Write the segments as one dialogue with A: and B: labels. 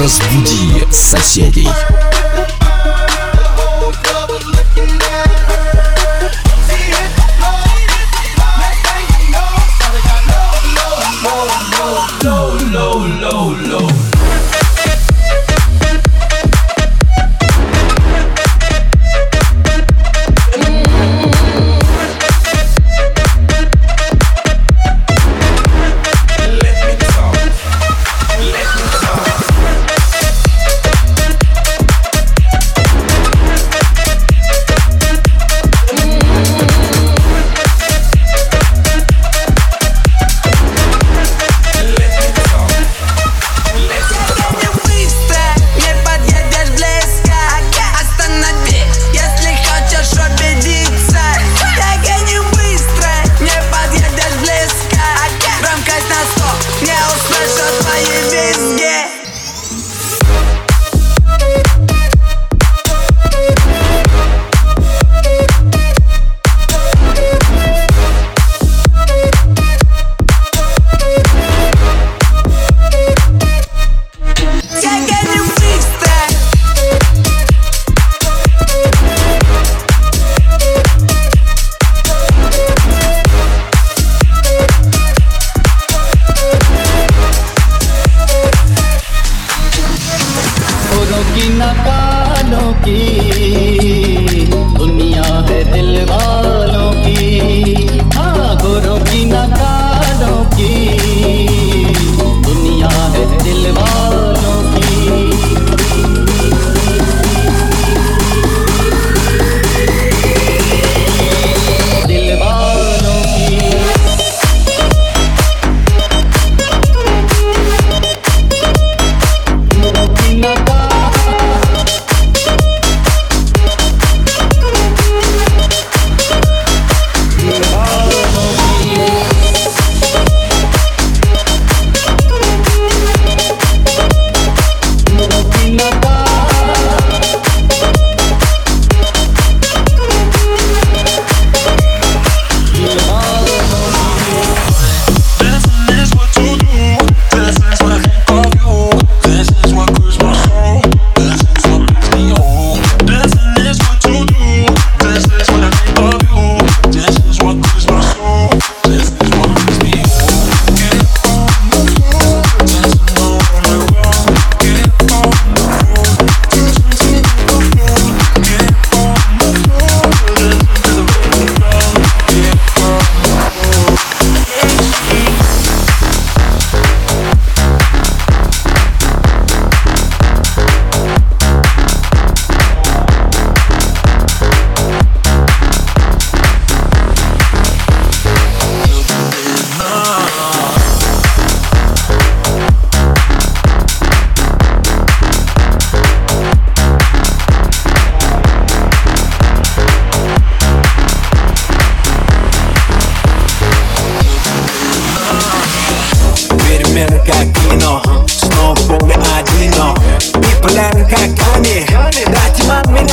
A: Разбуди соседей.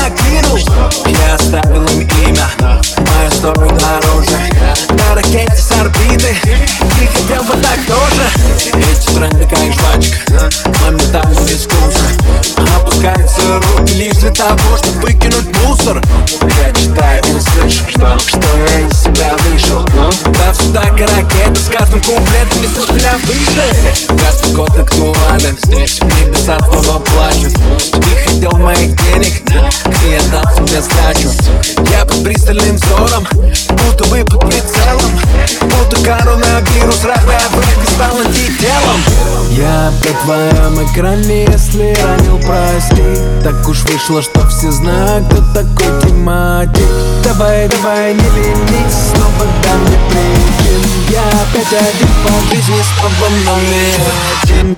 B: Кинул Я оставил им имя Моя сторону дороже На ракете с орбиты И хотел бы так тоже. Эти страны как жвачка Моментально искусно Опускаются руки лишь для того, чтобы выкинуть мусор. Я читаю и слышу, что, что я из себя вышел. Да сюда как ракета с каждым куплетом меня выше. Каждый год актуален здесь Небеса снова плачут я сдачу Я под пристальным взором, будто бы под прицелом. Будто коронавирус, равная выбор стал антителом Я опять в твоем экране, если ранил, прости. Так уж вышло, что все знают, кто такой тематик Давай, давай, не ленись, снова дай мне причин Я опять один по жизни с номер один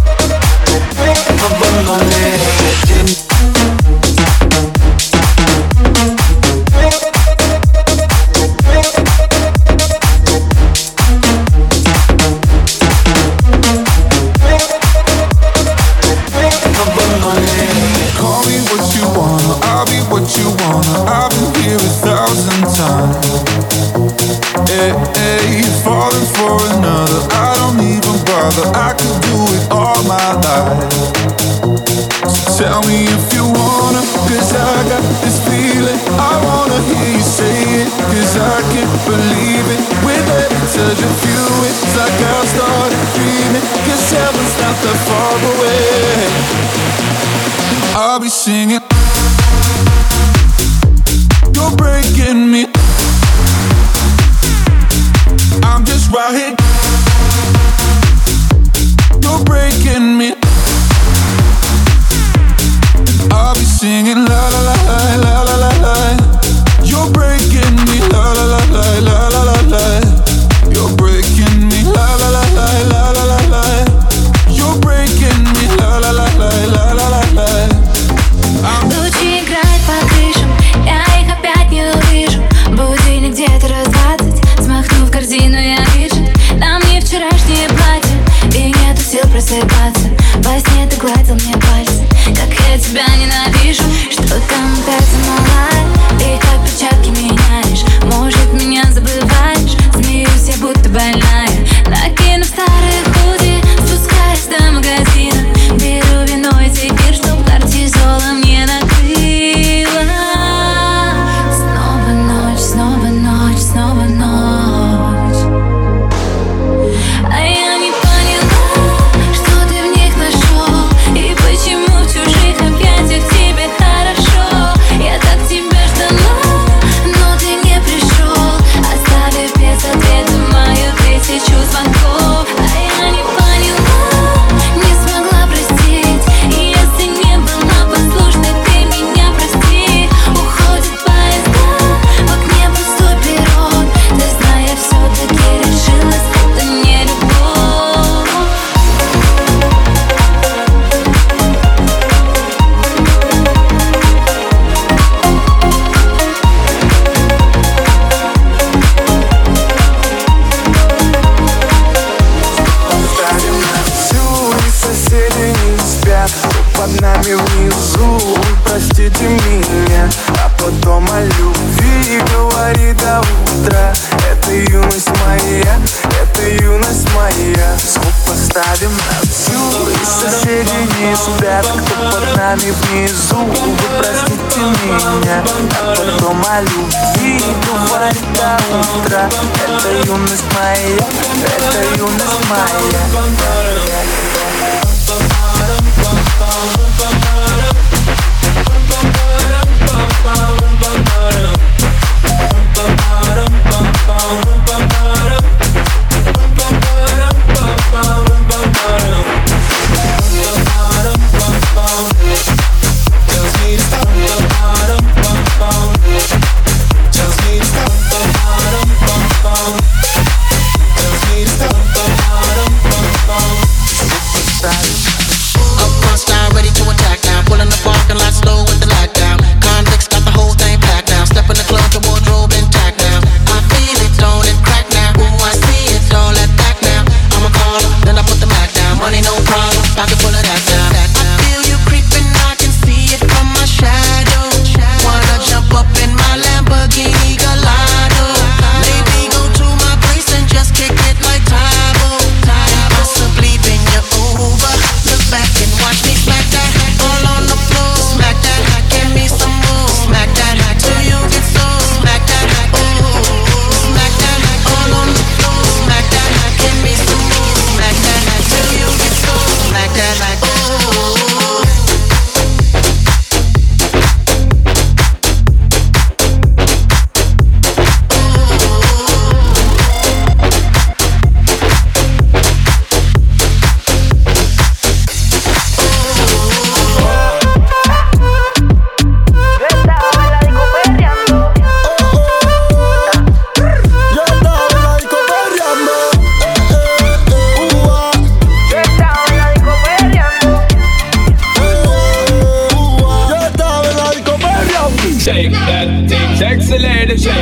C: Tell me if you wanna, cause I got this feeling. I wanna hear you say it, cause I can't believe it. With every touch of you, it's like I started dreaming. Cause heaven's not that far away. I'll be singing.
D: мои зубы, простите меня. А потом о любви говорит до утра. Это юность моя, это юность моя.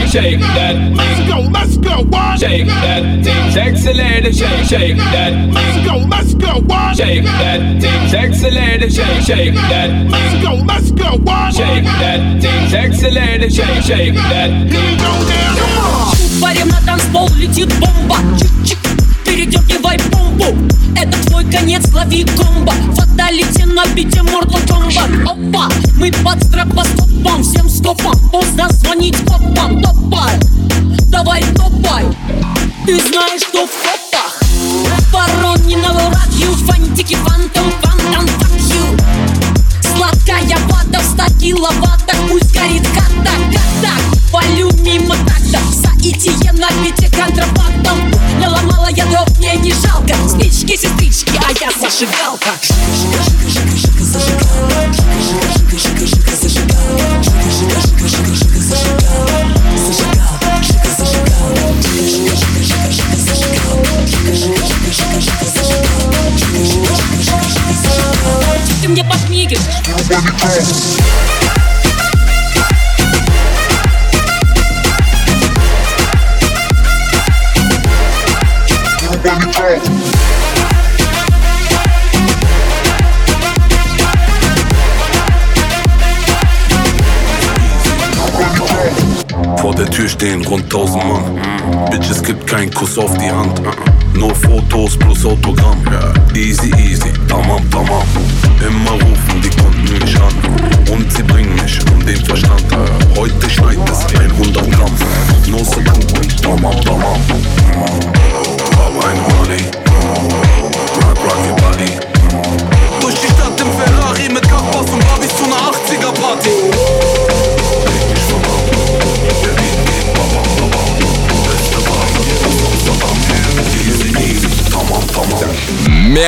E: Shake, that. Let's go, let's go, what? Shake that thing, sexy lady, shake, shake that. Let's go, let's go, what? Shake that thing, sexy lady, shake, shake that. Let's go, let's go, what? Shake that thing, sexy lady, shake, shake that. Here we go now, come on.
F: Парим на танцпол, летит бомба Чик-чик, передергивай бомбу Это твой конец, лови комбо Фаталити на бите Mortal Kombat Опа, мы под стробоскопом Всем Ты знаешь, что в копах. Вороненого радью Фантики, фантом, фантом, fuck you Сладкая вода в ста киловаттах Пусть горит хата, так Валю мимо такта Саитие на бите контрабандом. Наломала я дров, мне не жалко. Спички, сестрички, а я зажигалка. Ты
G: Vor der Tür stehen rund tausend Mann. Bitch, es gibt keinen Kuss auf die Hand. Uh -uh. Nur Fotos plus Autogramm. Easy, easy, tamam, tamam. Immer rufen die Kunden mich an. Und sie bringen mich um den Verstand. Heute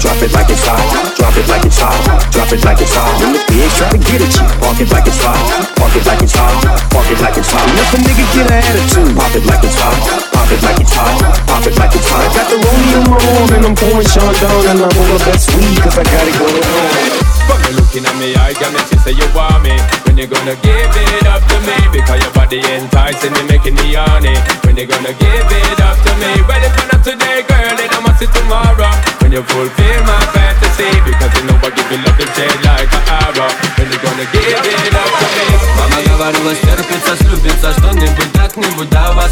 B: Drop it like it's hot. Drop it like it's hot. Drop it like it's hot. When the pigs try to get at you, park it like it's hot. Park it like it's hot. Park it like it's hot. And if a nigga get an attitude, pop it like it's hot. Pop it like it's hot. Pop it like it's hot. I got the rollie on my arm and I'm pouring Sean down and I'm over best weed cause I got it going on.
E: From you looking at me, I can make you say you want me. When you gonna give it up to me? Because your body enticing me, making me horny. When you gonna give it up to me? Well, if not today, girl, then I'ma see tomorrow. When you fulfill my fantasy, because you know I give you love to shade like an arrow.
H: When you gonna give it up to me? Mama, говорила, варила стерпится, слюбится, что-нибудь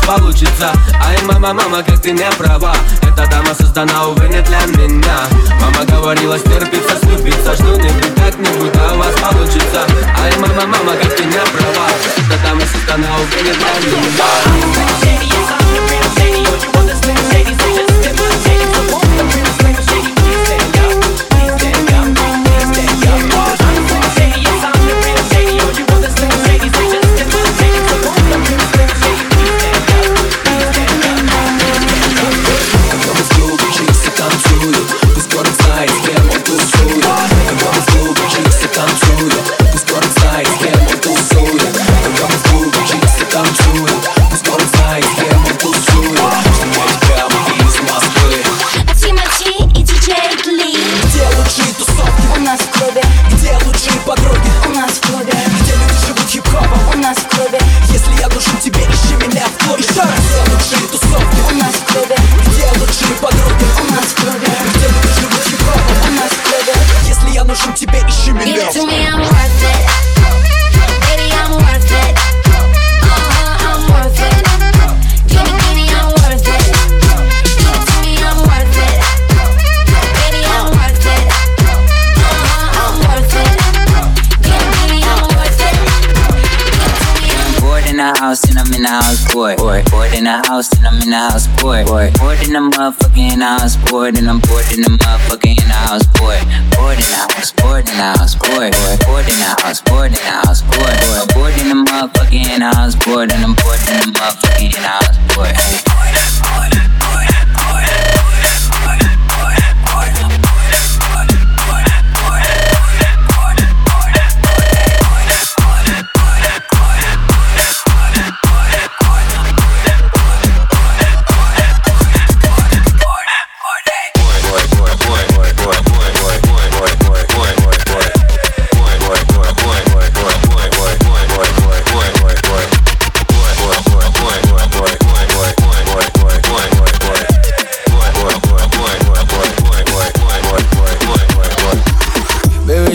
B: получится. Ай, мама, мама, как ты не права. Эта дама создана, увы, не для меня. Мама говорила, стерпится, слюбится будет как-нибудь, а у вас получится. Ай, мама, мама, как ты не права. Эта дама создана, увы, не для меня
I: Give it to me, I'm worth it. Baby, I'm worth it. Uh-huh, I'm worth it. Give me, give me, I'm worth it. Give it to me, I'm worth it. Baby, I'm worth it. Uh-huh, I'm worth it. Give me, give me, I'm worth it.
J: I'm bored in the house and I'm in the house bored. Bored, in the house and I'm in the house bored. Bored, in the motherfucking house bored and I'm bored in the motherfucking house boy house, boarding house, board, boarding house, boarding house, board, board, boarding the motherfucking house, boarding, I'm boarding the motherfucking house, board.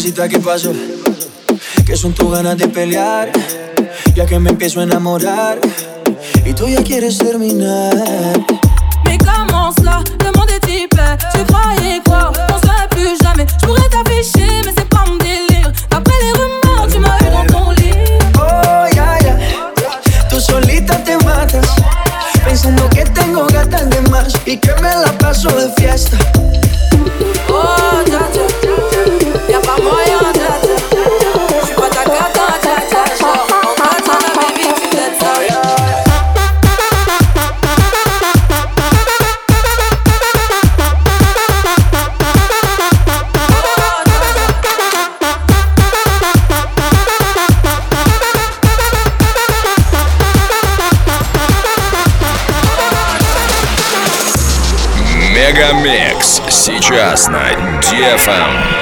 D: Bebecita, ¿qué pasó? Que son tus ganas de pelear Ya que me empiezo a enamorar Y tú ya quieres terminar.
E: Mais comment cela? Le monde est hyper Tu croyais quoi? On serait plus jamais. Je pourrais t'afficher mais c'est pas mon délire. D'après les rumeurs tu m'as eu dans ton lit.
D: Oh, ya, ya Tú solita te matas Pensando que tengo gatas de más Y que me la paso de fiesta.
E: Oh
K: сейчас на DFM.